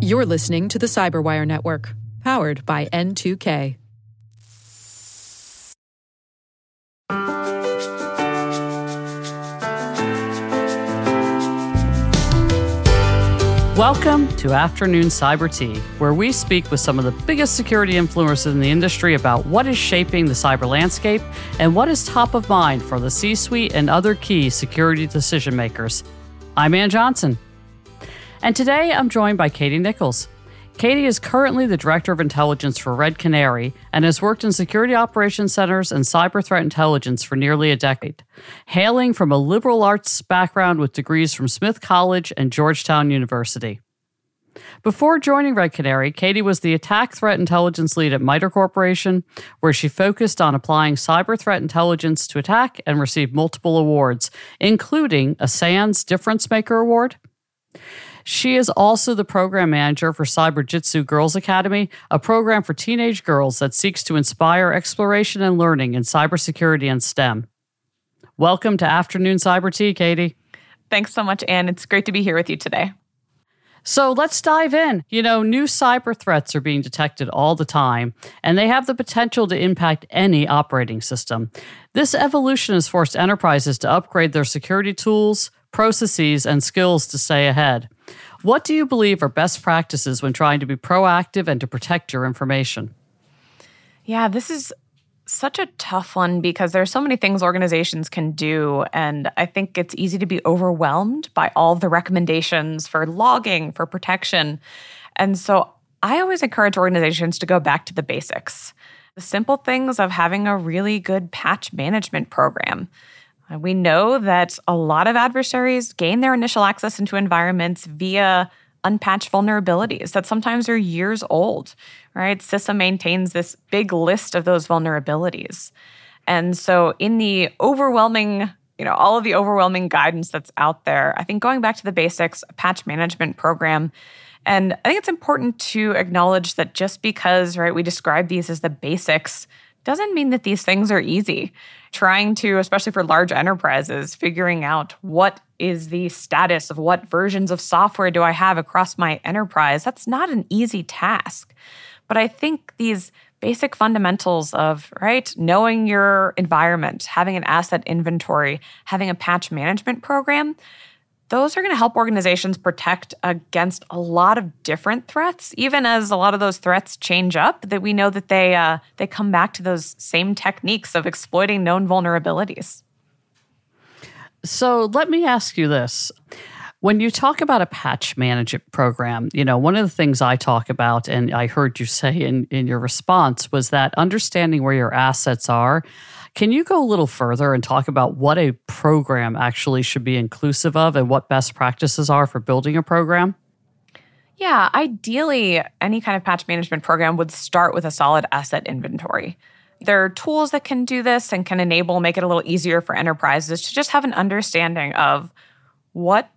You're listening to the Cyberwire Network, powered by N2K. Welcome to Afternoon Cyber Tea, where we speak with some of the biggest security influencers in the industry about what is shaping the cyber landscape and what is top of mind for the C suite and other key security decision makers. I'm Ann Johnson. And today I'm joined by Katie Nichols. Katie is currently the Director of Intelligence for Red Canary and has worked in security operations centers and cyber threat intelligence for nearly a decade. Hailing from a liberal arts background with degrees from Smith College and Georgetown University. Before joining Red Canary, Katie was the ATT&CK threat intelligence lead at MITRE Corporation, where she focused on applying cyber threat intelligence to ATT&CK and received multiple awards, including a SANS Difference Maker Award. She is also the program manager for CyberJutsu Girls Academy, a program for teenage girls that seeks to inspire exploration and learning in cybersecurity and STEM. Welcome to Afternoon Cyber Tea, Katie. Thanks so much, Ann. It's great to be here with you today. So let's dive in. You know, new cyber threats are being detected all the time, and they have the potential to impact any operating system. This evolution has forced enterprises to upgrade their security tools, processes, and skills to stay ahead. What do you believe are best practices when trying to be proactive and to protect your information? Yeah, this is such a tough one because there's so many things organizations can do and I think it's easy to be overwhelmed by all the recommendations for logging, for protection. And so I always encourage organizations to go back to the basics. The simple things of having a really good patch management program we know that a lot of adversaries gain their initial access into environments via unpatched vulnerabilities that sometimes are years old, right? CISA maintains this big list of those vulnerabilities. And so, in the overwhelming, you know, all of the overwhelming guidance that's out there, I think going back to the basics, a patch management program. And I think it's important to acknowledge that just because, right, we describe these as the basics doesn't mean that these things are easy. Trying to, especially for large enterprises, figuring out what is the status of what versions of software do I have across my enterprise, that's not an easy task. But I think these basic fundamentals of, right, knowing your environment, having an asset inventory, having a patch management program, those are going to help organizations protect against a lot of different threats even as a lot of those threats change up that we know that they uh, they come back to those same techniques of exploiting known vulnerabilities. So let me ask you this. When you talk about a patch management program, you know, one of the things I talk about, and I heard you say in, in your response, was that understanding where your assets are can you go a little further and talk about what a program actually should be inclusive of and what best practices are for building a program? Yeah, ideally, any kind of patch management program would start with a solid asset inventory. There are tools that can do this and can enable, make it a little easier for enterprises to just have an understanding of what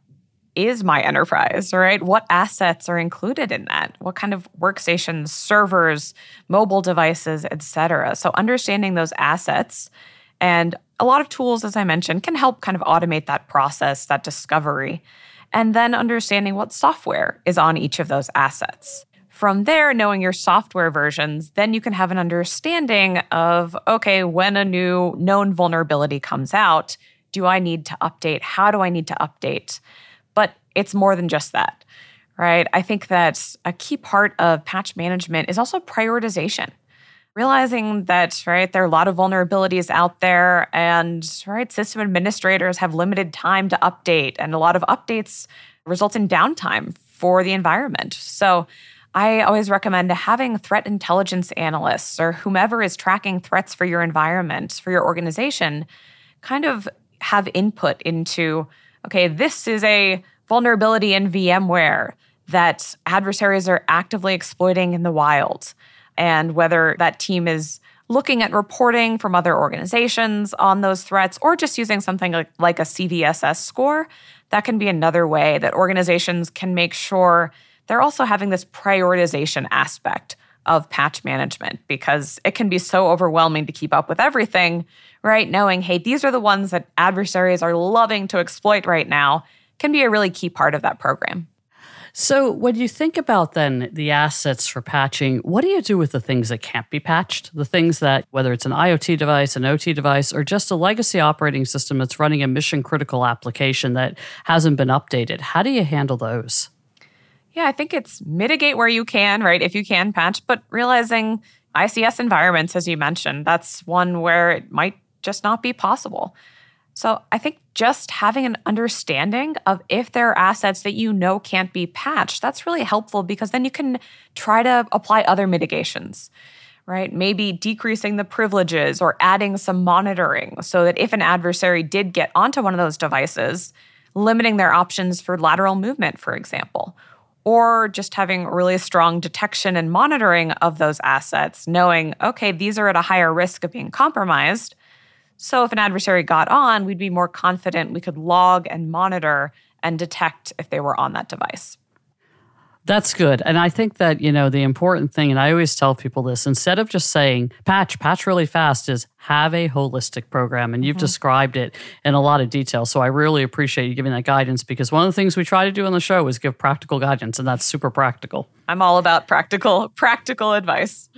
is my enterprise, right? What assets are included in that? What kind of workstations, servers, mobile devices, et cetera? So understanding those assets and a lot of tools, as I mentioned, can help kind of automate that process, that discovery, and then understanding what software is on each of those assets. From there, knowing your software versions, then you can have an understanding of okay, when a new known vulnerability comes out, do I need to update? How do I need to update? But it's more than just that, right? I think that a key part of patch management is also prioritization. Realizing that, right, there are a lot of vulnerabilities out there, and, right, system administrators have limited time to update, and a lot of updates result in downtime for the environment. So, I always recommend having threat intelligence analysts or whomever is tracking threats for your environment, for your organization, kind of have input into okay, this is a vulnerability in VMware that adversaries are actively exploiting in the wild. And whether that team is looking at reporting from other organizations on those threats or just using something like, like a CVSS score, that can be another way that organizations can make sure they're also having this prioritization aspect of patch management because it can be so overwhelming to keep up with everything, right? Knowing, hey, these are the ones that adversaries are loving to exploit right now can be a really key part of that program. So, when you think about then the assets for patching, what do you do with the things that can't be patched? The things that, whether it's an IoT device, an OT device, or just a legacy operating system that's running a mission critical application that hasn't been updated, how do you handle those? Yeah, I think it's mitigate where you can, right? If you can patch, but realizing ICS environments, as you mentioned, that's one where it might just not be possible. So I think just having an understanding of if there are assets that you know can't be patched, that's really helpful because then you can try to apply other mitigations, right? Maybe decreasing the privileges or adding some monitoring so that if an adversary did get onto one of those devices, limiting their options for lateral movement, for example. Or just having really strong detection and monitoring of those assets, knowing, okay, these are at a higher risk of being compromised so if an adversary got on, we'd be more confident we could log and monitor and detect if they were on that device. That's good. And I think that, you know, the important thing, and I always tell people this instead of just saying patch, patch really fast, is have a holistic program. And you've mm-hmm. described it in a lot of detail. So I really appreciate you giving that guidance because one of the things we try to do on the show is give practical guidance, and that's super practical. I'm all about practical, practical advice.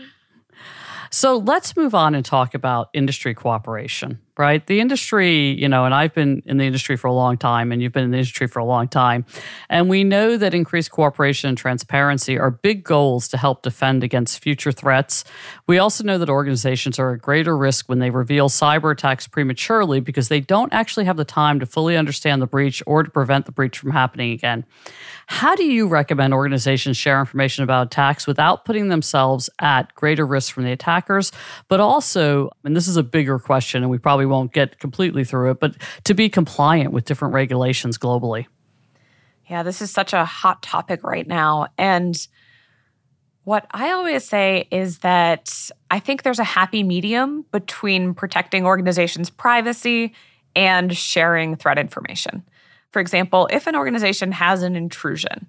So let's move on and talk about industry cooperation, right? The industry, you know, and I've been in the industry for a long time, and you've been in the industry for a long time. And we know that increased cooperation and transparency are big goals to help defend against future threats. We also know that organizations are at greater risk when they reveal cyber attacks prematurely because they don't actually have the time to fully understand the breach or to prevent the breach from happening again. How do you recommend organizations share information about attacks without putting themselves at greater risk from the attackers, but also, and this is a bigger question and we probably won't get completely through it, but to be compliant with different regulations globally? Yeah, this is such a hot topic right now. And what I always say is that I think there's a happy medium between protecting organizations' privacy and sharing threat information. For example, if an organization has an intrusion,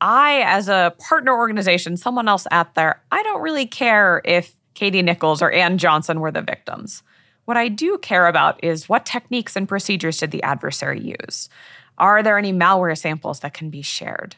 I, as a partner organization, someone else out there, I don't really care if Katie Nichols or Ann Johnson were the victims. What I do care about is what techniques and procedures did the adversary use? Are there any malware samples that can be shared?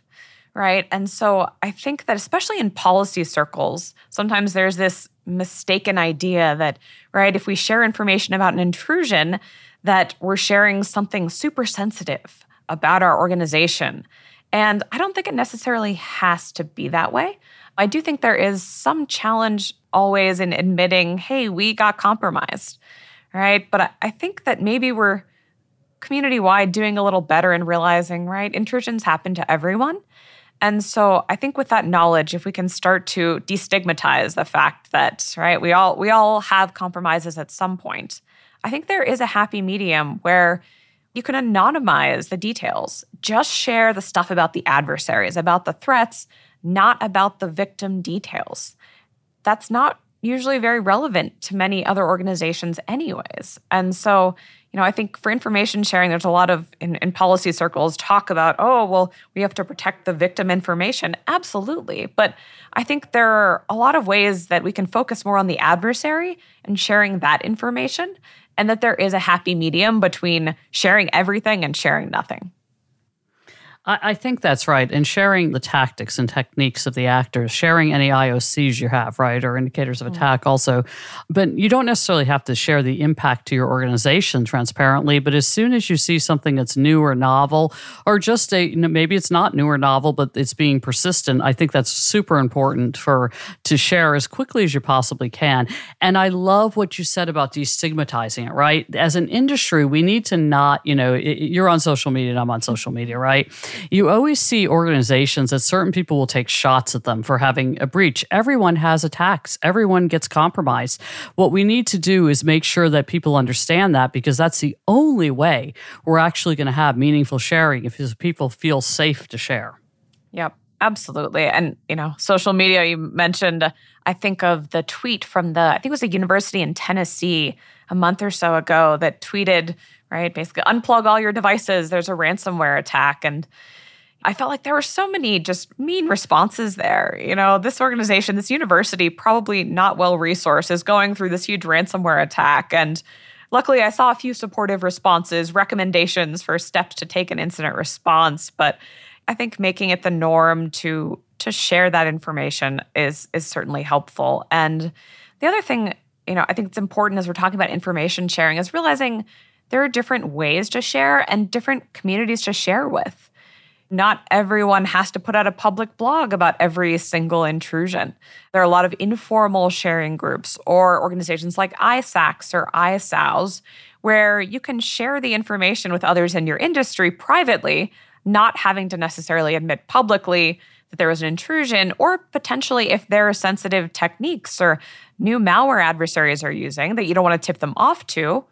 Right. And so I think that, especially in policy circles, sometimes there's this mistaken idea that, right, if we share information about an intrusion, that we're sharing something super sensitive about our organization. And I don't think it necessarily has to be that way. I do think there is some challenge always in admitting, hey, we got compromised, right? But I think that maybe we're community wide doing a little better in realizing, right, intrusions happen to everyone. And so I think with that knowledge, if we can start to destigmatize the fact that, right, we all we all have compromises at some point I think there is a happy medium where you can anonymize the details. Just share the stuff about the adversaries, about the threats, not about the victim details. That's not usually very relevant to many other organizations, anyways. And so, you know, I think for information sharing, there's a lot of in, in, policy circles talk about, oh, well, we have to protect the victim information. Absolutely. But I think there are a lot of ways that we can focus more on the adversary and sharing that information and that there is a happy medium between sharing everything and sharing nothing. I, think that's right. And sharing the tactics and techniques of the actors, sharing any IOCs you have, right, or indicators of mm. attack also. But you don't necessarily have to share the impact to your organization transparently. But as soon as you see something that's new or novel, or just a maybe it's not new or novel, but it's being persistent, I think that's super important for to share as quickly as you possibly can. And I love what you said about destigmatizing it, right? As an industry, we need to not, you know, you're on social media and I'm on social media, right? You always see organizations that certain people will take shots at them for having a breach. Everyone has attacks, everyone gets compromised. What we need to do is make sure that people understand that because that's the only way we're actually going to have meaningful sharing if people feel safe to share. Yep. Absolutely. And, you know, social media, you mentioned, I think of the tweet from the, I think it was a university in Tennessee a month or so ago that tweeted, right, basically unplug all your devices. There's a ransomware attack. And I felt like there were so many just mean responses there. You know, this organization, this university, probably not well resourced, is going through this huge ransomware attack. And luckily, I saw a few supportive responses, recommendations for steps to take an incident response. But I think making it the norm to to share that information is is certainly helpful. And the other thing, you know, I think it's important as we're talking about information sharing is realizing there are different ways to share and different communities to share with. Not everyone has to put out a public blog about every single intrusion. There are a lot of informal sharing groups or organizations like ISACs or ISAOs where you can share the information with others in your industry privately, not having to necessarily admit publicly that there was an intrusion, or potentially if there are sensitive techniques or new malware adversaries are using that you don't want to tip them off to,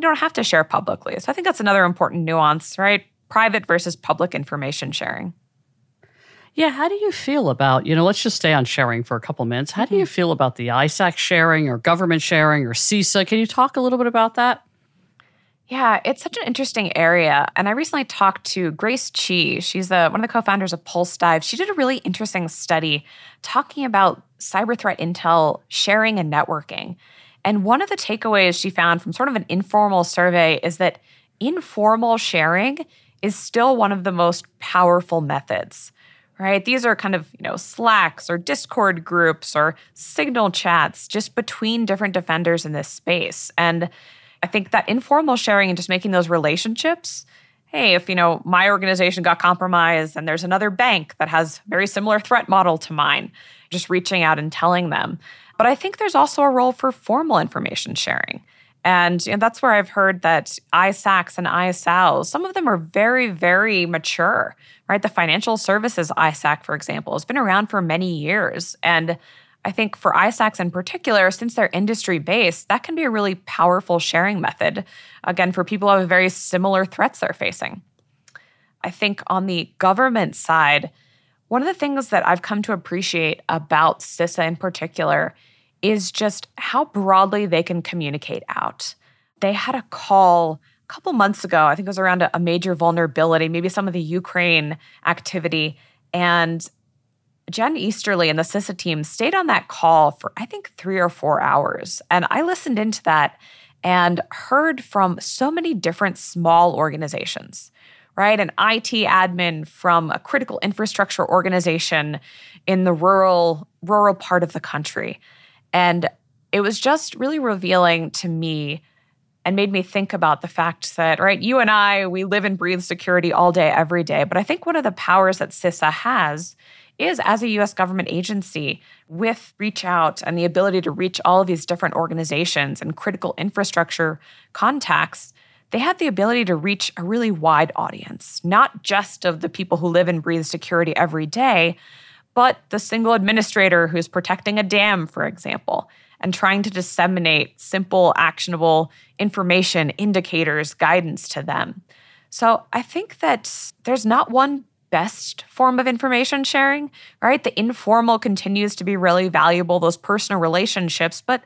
you don't have to share publicly. So I think that's another important nuance, right? Private versus public information sharing. Yeah, how do you feel about, you know, let's just stay on sharing for a couple minutes. How do you mm-hmm. feel about the ISAC sharing or government sharing or CISA? Can you talk a little bit about that? Yeah, it's such an interesting area. And I recently talked to Grace Chi. She's the, one of the co founders of Pulsedive. She did a really interesting study talking about cyber threat intel sharing and networking. And one of the takeaways she found from sort of an informal survey is that informal sharing is still one of the most powerful methods right these are kind of you know slacks or discord groups or signal chats just between different defenders in this space and I think that informal sharing and just making those relationships hey, if you know my organization got compromised and there's another bank that has very similar threat model to mine, just reaching out and telling them. But I think there's also a role for formal information sharing. And you know, that's where I've heard that ISACs and ISAOs, some of them are very, very mature, right? The financial services ISAC, for example, has been around for many years. And I think for ISACs in particular, since they're industry based, that can be a really powerful sharing method, again, for people who have very similar threats they're facing. I think on the government side, one of the things that I've come to appreciate about CISA in particular is just how broadly they can communicate out. They had a call a couple months ago, I think it was around a, a major vulnerability, maybe some of the Ukraine activity. And Jen Easterly and the CISA team stayed on that call for, I think, three or four hours. And I listened into that and heard from so many different small organizations, right? An IT admin from a critical infrastructure organization in the rural, rural part of the country. And it was just really revealing to me and made me think about the fact that, right, you and I, we live and breathe security all day, every day. But I think one of the powers that CISA has is as a US government agency with Reach Out and the ability to reach all of these different organizations and critical infrastructure contacts, they had the ability to reach a really wide audience, not just of the people who live and breathe security every day, but the single administrator who's protecting a dam, for example, and trying to disseminate simple, actionable information, indicators, guidance to them. So I think that there's not one best form of information sharing, right? The informal continues to be really valuable, those personal relationships, but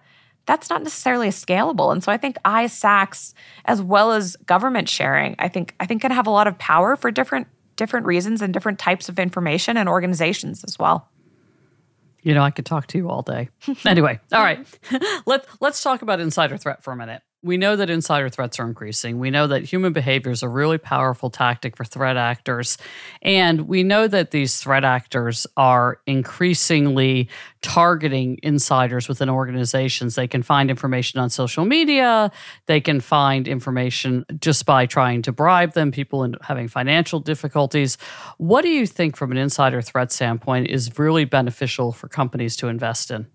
that's not necessarily scalable. And so I think ISACs as well as government sharing, I think I think can have a lot of power for different different reasons and different types of information and organizations as well. You know, I could talk to you all day. anyway, all right. Let, let's talk about insider threat for a minute we know that insider threats are increasing. We know that human behavior is a really powerful tactic for threat actors. And we know that these threat actors are increasingly targeting insiders within organizations. They can find information on social media, they can find information just by trying to bribe them, people having financial difficulties. What do you think, from an insider threat standpoint, is really beneficial for companies to invest in?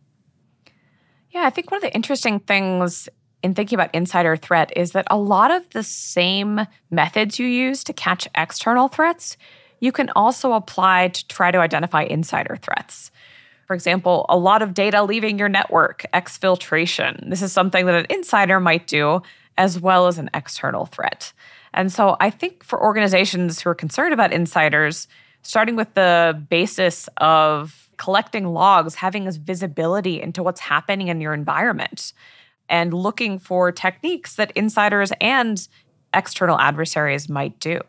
Yeah, I think one of the interesting things in thinking about insider threat is that a lot of the same methods you use to catch external threats, you can also apply to try to identify insider threats. For example, a lot of data leaving your network, exfiltration. This is something that an insider might do as well as an external threat. And so I think for organizations who are concerned about insiders, starting with the basis of collecting logs, having this visibility into what's happening in your environment and looking for techniques that insiders and external adversaries might do.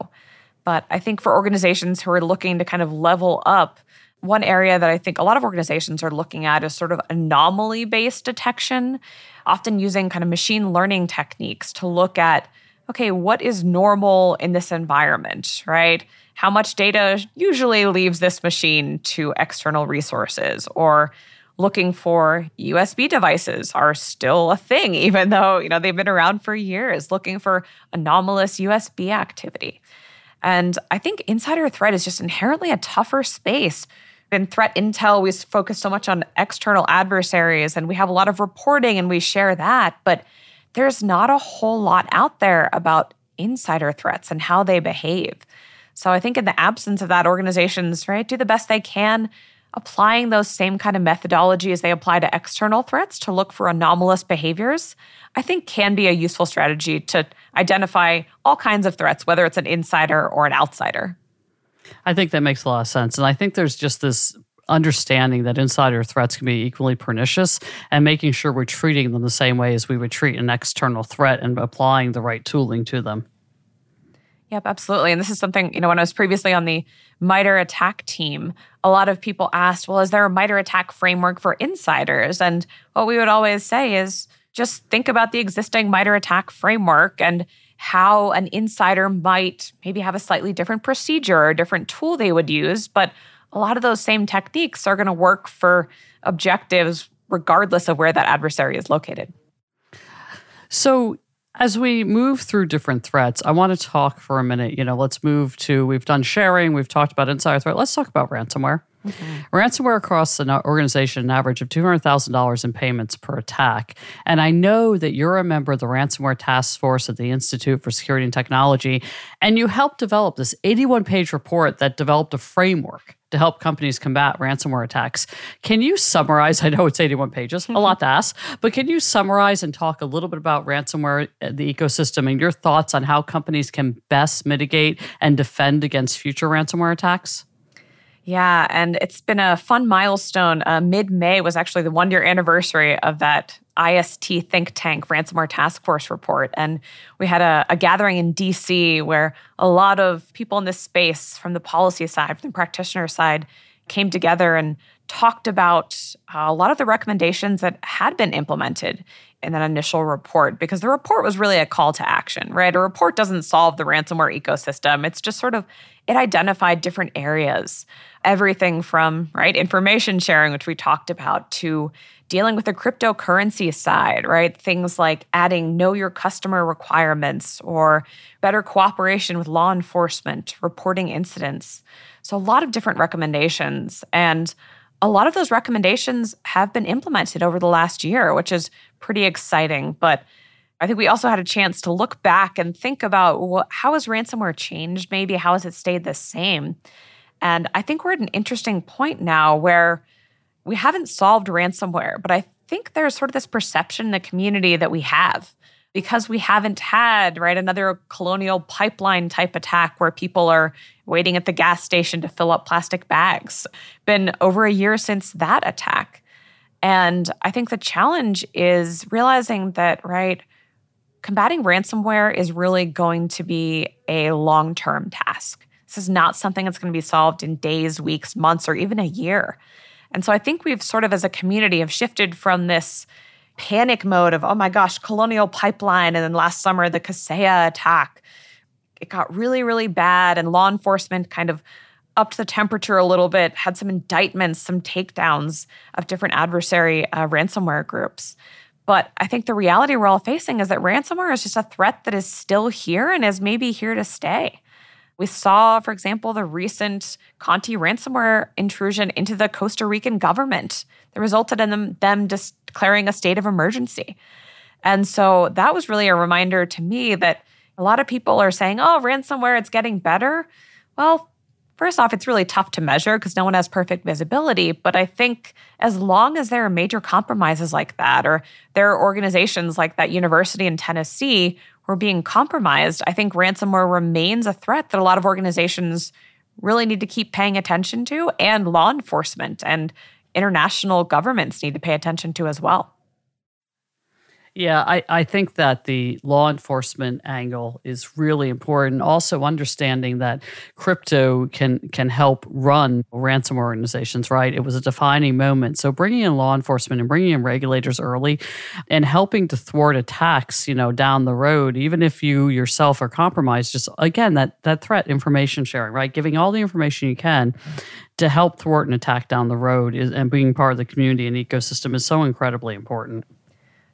But I think for organizations who are looking to kind of level up, one area that I think a lot of organizations are looking at is sort of anomaly based detection, often using kind of machine learning techniques to look at okay, what is normal in this environment, right? How much data usually leaves this machine to external resources or looking for USB devices are still a thing, even though you know they've been around for years, looking for anomalous USB activity. And I think insider threat is just inherently a tougher space. In threat intel, we focus so much on external adversaries and we have a lot of reporting and we share that. But there's not a whole lot out there about insider threats and how they behave. So I think in the absence of that, organizations, right, do the best they can applying those same kind of methodology as they apply to external threats to look for anomalous behaviors, I think can be a useful strategy to identify all kinds of threats, whether it's an insider or an outsider. I think that makes a lot of sense. And I think there's just this understanding that insider threats can be equally pernicious and making sure we're treating them the same way as we would treat an external threat and applying the right tooling to them. Yep, absolutely. And this is something, you know, when I was previously on the MITRE ATT&CK team, a lot of people asked, well, is there a MITRE ATT&CK framework for insiders? And what we would always say is just think about the existing MITRE ATT&CK framework and how an insider might maybe have a slightly different procedure or different tool they would use. But a lot of those same techniques are going to work for objectives regardless of where that adversary is located. So, as we move through different threats, I want to talk for a minute. You know, let's move to we've done sharing, we've talked about insider threat. Let's talk about ransomware. Mm-hmm. Ransomware costs an organization an average of $200,000 in payments per attack. And I know that you're a member of the ransomware task force at the Institute for Security and Technology, and you helped develop this 81 page report that developed a framework to help companies combat ransomware attacks. Can you summarize? I know it's 81 pages, a lot to ask, but can you summarize and talk a little bit about ransomware, uh, the ecosystem, and your thoughts on how companies can best mitigate and defend against future ransomware attacks? Yeah, and it's been a fun milestone. Uh, Mid May was actually the one year anniversary of that IST think tank ransomware task force report. And we had a, a, gathering in DC where a lot of people in this space from the policy side, from the practitioner side, came together and talked about uh, a lot of the recommendations that had been implemented in that initial report because the report was really a call to action, right? A report doesn't solve the ransomware ecosystem. It's just sort of it identified different areas, everything from, right, information sharing which we talked about to dealing with the cryptocurrency side, right? Things like adding know your customer requirements or better cooperation with law enforcement, reporting incidents. So, a lot of different recommendations. And a lot of those recommendations have been implemented over the last year, which is pretty exciting. But I think we also had a chance to look back and think about well, how has ransomware changed? Maybe how has it stayed the same? And I think we're at an interesting point now where we haven't solved ransomware, but I think there's sort of this perception in the community that we have because we haven't had right another colonial pipeline type attack where people are waiting at the gas station to fill up plastic bags been over a year since that attack and i think the challenge is realizing that right combating ransomware is really going to be a long-term task this is not something that's going to be solved in days weeks months or even a year and so I think we've sort of as a community have shifted from this panic mode of, oh my gosh, Colonial Pipeline, and then last summer, the Kaseya attack. It got really, really bad, and law enforcement kind of upped the temperature a little bit, had some indictments, some takedowns of different adversary uh, ransomware groups. But I think the reality we're all facing is that ransomware is just a threat that is still here and is maybe here to stay. We saw, for example, the recent Conti ransomware intrusion into the Costa Rican government that resulted in them, them declaring a state of emergency. And so that was really a reminder to me that a lot of people are saying, oh, ransomware, it's getting better. Well, first off, it's really tough to measure because no one has perfect visibility. But I think as long as there are major compromises like that, or there are organizations like that university in Tennessee were being compromised, I think ransomware remains a threat that a lot of organizations really need to keep paying attention to, and law enforcement and international governments need to pay attention to as well. Yeah, I, I think that the law enforcement angle is really important. Also, understanding that crypto can can help run ransom organizations. Right, it was a defining moment. So, bringing in law enforcement and bringing in regulators early, and helping to thwart attacks, you know, down the road, even if you yourself are compromised. Just again, that that threat information sharing, right, giving all the information you can to help thwart an attack down the road is, and being part of the community and ecosystem is so incredibly important.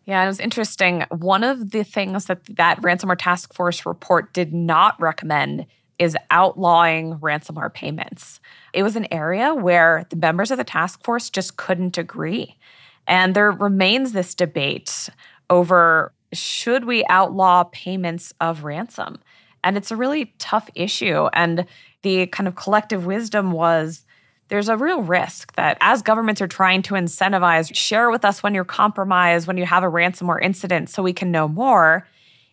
Yeah, it was interesting. One of the things that that ransomware task force report did not recommend is outlawing ransomware payments. It was an area where the members of the task force just couldn't agree. And there remains this debate over should we outlaw payments of ransom? And it's a really tough issue. And the kind of collective wisdom was there's a real risk that as governments are trying to incentivize, share with us when you're compromised, when you have a ransomware incident, so we can know more.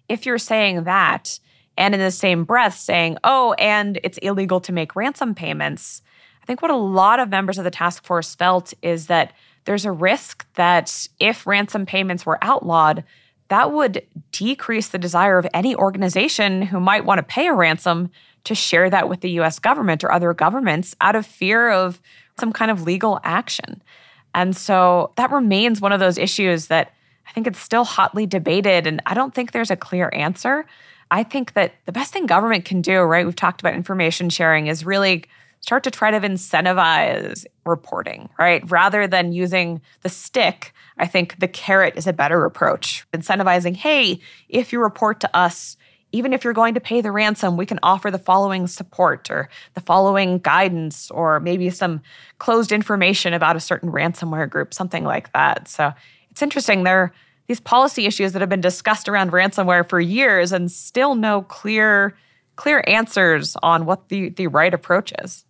If you're saying that, and in the same breath saying, oh, and it's illegal to make ransom payments, I think what a lot of members of the task force felt is that there's a risk that if ransom payments were outlawed, that would decrease the desire of any organization who might want to pay a ransom to share that with the US government or other governments out of fear of some kind of legal action. And so that remains one of those issues that I think it's still hotly debated. And I don't think there's a clear answer. I think that the best thing government can do, right? We've talked about information sharing, is really start to try to incentivize reporting, right? Rather than using the stick, I think the carrot is a better approach. Incentivizing, hey, if you report to us, even if you're going to pay the ransom, we can offer the following support or the following guidance or maybe some closed information about a certain ransomware group, something like that. So it's interesting. There are these policy issues that have been discussed around ransomware for years and still no clear clear answers on what the, the right approach is.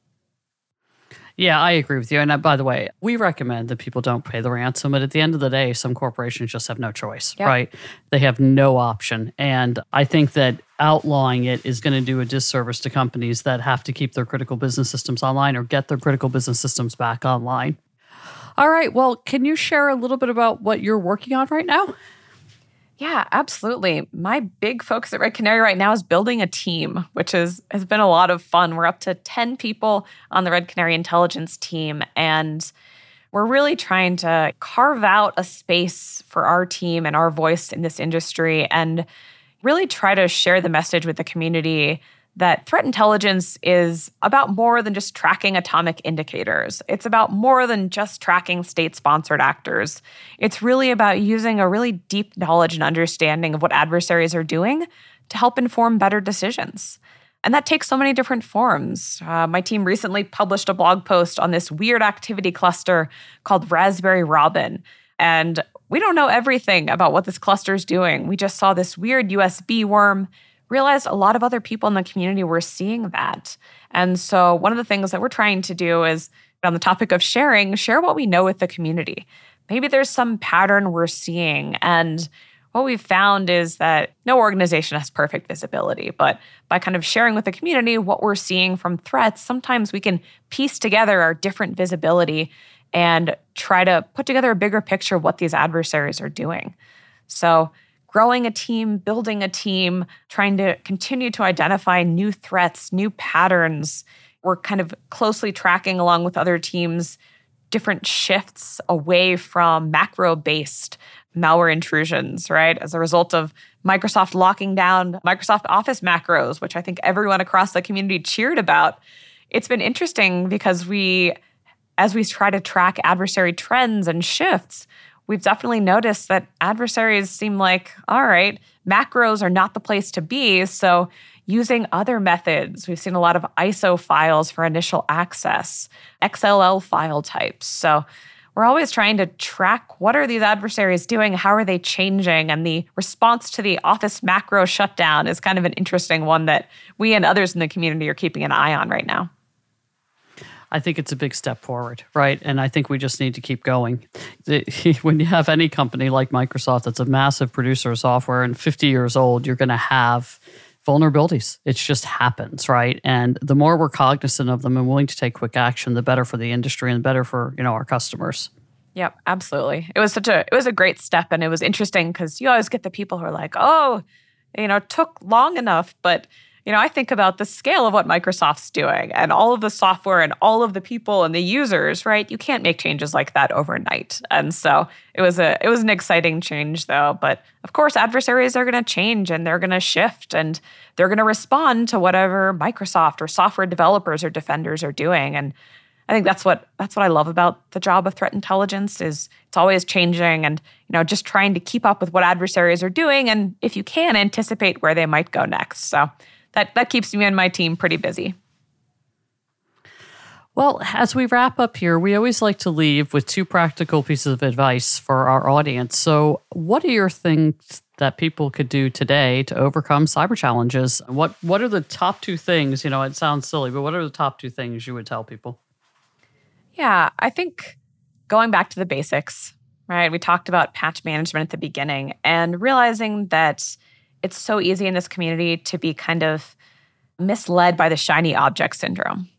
Yeah, I agree with you. And uh, by the way, we recommend that people don't pay the ransom, but at the end of the day, some corporations just have no choice, yep. right? They have no option. And I think that outlawing it is going to do a disservice to companies that have to keep their critical business systems online or get their critical business systems back online. All right. Well, can you share a little bit about what you're working on right now? Yeah, absolutely. My big focus at Red Canary right now is building a team, which is has been a lot of fun. We're up to 10 people on the Red Canary intelligence team and we're really trying to carve out a space for our team and our voice in this industry and really try to share the message with the community that threat intelligence is about more than just tracking atomic indicators. It's about more than just tracking state sponsored actors. It's really about using a really deep knowledge and understanding of what adversaries are doing to help inform better decisions. And that takes so many different forms. Uh, my team recently published a blog post on this weird activity cluster called Raspberry Robin. And we don't know everything about what this cluster is doing. We just saw this weird USB worm realized a lot of other people in the community were seeing that. And so, one of the things that we're trying to do is on the topic of sharing, share what we know with the community. Maybe there's some pattern we're seeing. And what we've found is that no organization has perfect visibility, but by kind of sharing with the community what we're seeing from threats, sometimes we can piece together our different visibility and try to put together a bigger picture of what these adversaries are doing. So, growing a team, building a team, trying to continue to identify new threats, new patterns. We're kind of closely tracking along with other teams different shifts away from macro based malware intrusions, right? As a result of Microsoft locking down Microsoft Office macros, which I think everyone across the community cheered about. It's been interesting because we, as we try to track adversary trends and shifts, we've definitely noticed that adversaries seem like, all right, macros are not the place to be. So, using other methods, we've seen a lot of ISO files for initial access, XLL file types. So, we're always trying to track what are these adversaries doing how are they changing and the response to the office macro shutdown is kind of an interesting one that we and others in the community are keeping an eye on right now I think it's a big step forward, right? And I think we just need to keep going. When you have any company like Microsoft that's a massive producer of software and 50 years old, you're going to have vulnerabilities. It just happens, right? And the more we're cognizant of them and willing to take quick action, the better for the industry and better for, you know, our customers. Yep, absolutely. It was such a it was a great step and it was interesting because you always get the people who are like, oh, you know, it took long enough, but you know, I think about the scale of what Microsoft's doing and all of the software and all of the people and the users, right? You can't make changes like that overnight. And so it was a it was an exciting change though, but of course adversaries are going to change and they're going to shift and they're going to respond to whatever Microsoft or software developers or defenders are doing and I think that's what that's what I love about the job of threat intelligence is it's always changing and you know just trying to keep up with what adversaries are doing and if you can anticipate where they might go next. So that that keeps me and my team pretty busy. Well, as we wrap up here, we always like to leave with two practical pieces of advice for our audience. So, what are your things that people could do today to overcome cyber challenges? What what are the top two things? You know, it sounds silly, but what are the top two things you would tell people? Yeah, I think going back to the basics, right? We talked about patch management at the beginning and realizing that it's so easy in this community to be kind of misled by the shiny object syndrome,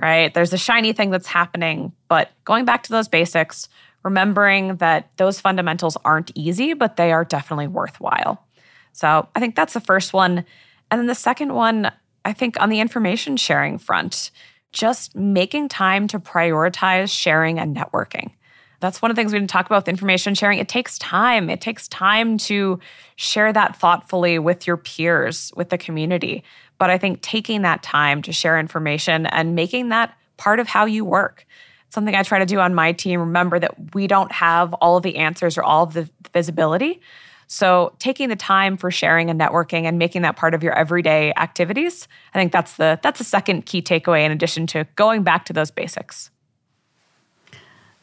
right? There's a shiny thing that's happening, but going back to those basics, remembering that those fundamentals aren't easy, but they are definitely worthwhile. So I think that's the first one. And then the second one, I think on the information sharing front, just making time to prioritize sharing and networking. That's one of the things we didn't talk about with information sharing. It takes time. It takes time to share that thoughtfully with your peers, with the community. But I think taking that time to share information and making that part of how you work. Something I try to do on my team. Remember that we don't have all of the answers or all of the visibility. So taking the time for sharing and networking and making that part of your everyday activities, I think that's the that's the second key takeaway in addition to going back to those basics.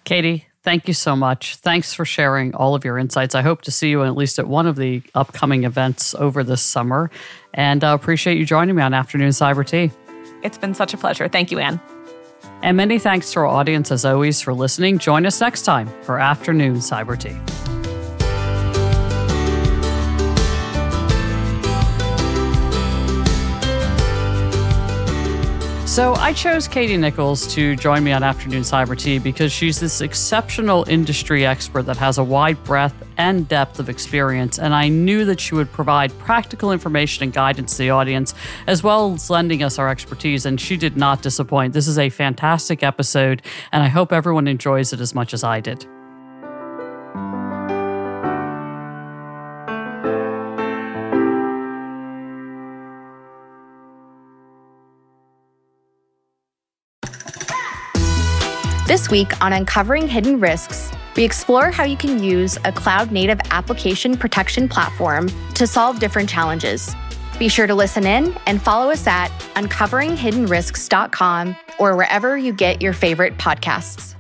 Katie, Thank you so much. Thanks for sharing all of your insights. I hope to see you at least at one of the upcoming events over this summer. And I uh, appreciate you joining me on Afternoon Cyber Tea. It's been such a pleasure. Thank you, Ann. And many thanks to our audience, as always, for listening. Join us next time for Afternoon Cyber Tea. So I chose Katie Nichols to join me on Afternoon Cyber Tea because she's this exceptional industry expert that has a wide breadth and depth of experience. And I knew that she would provide practical information and guidance to the audience, as well as lending us our expertise. And she did not disappoint. This is a fantastic episode, and I hope everyone enjoys it as much as I did. This week on Uncovering Hidden Risks, we explore how you can use a cloud native application protection platform to solve different challenges. Be sure to listen in and follow us at uncoveringhiddenrisks.com or wherever you get your favorite podcasts.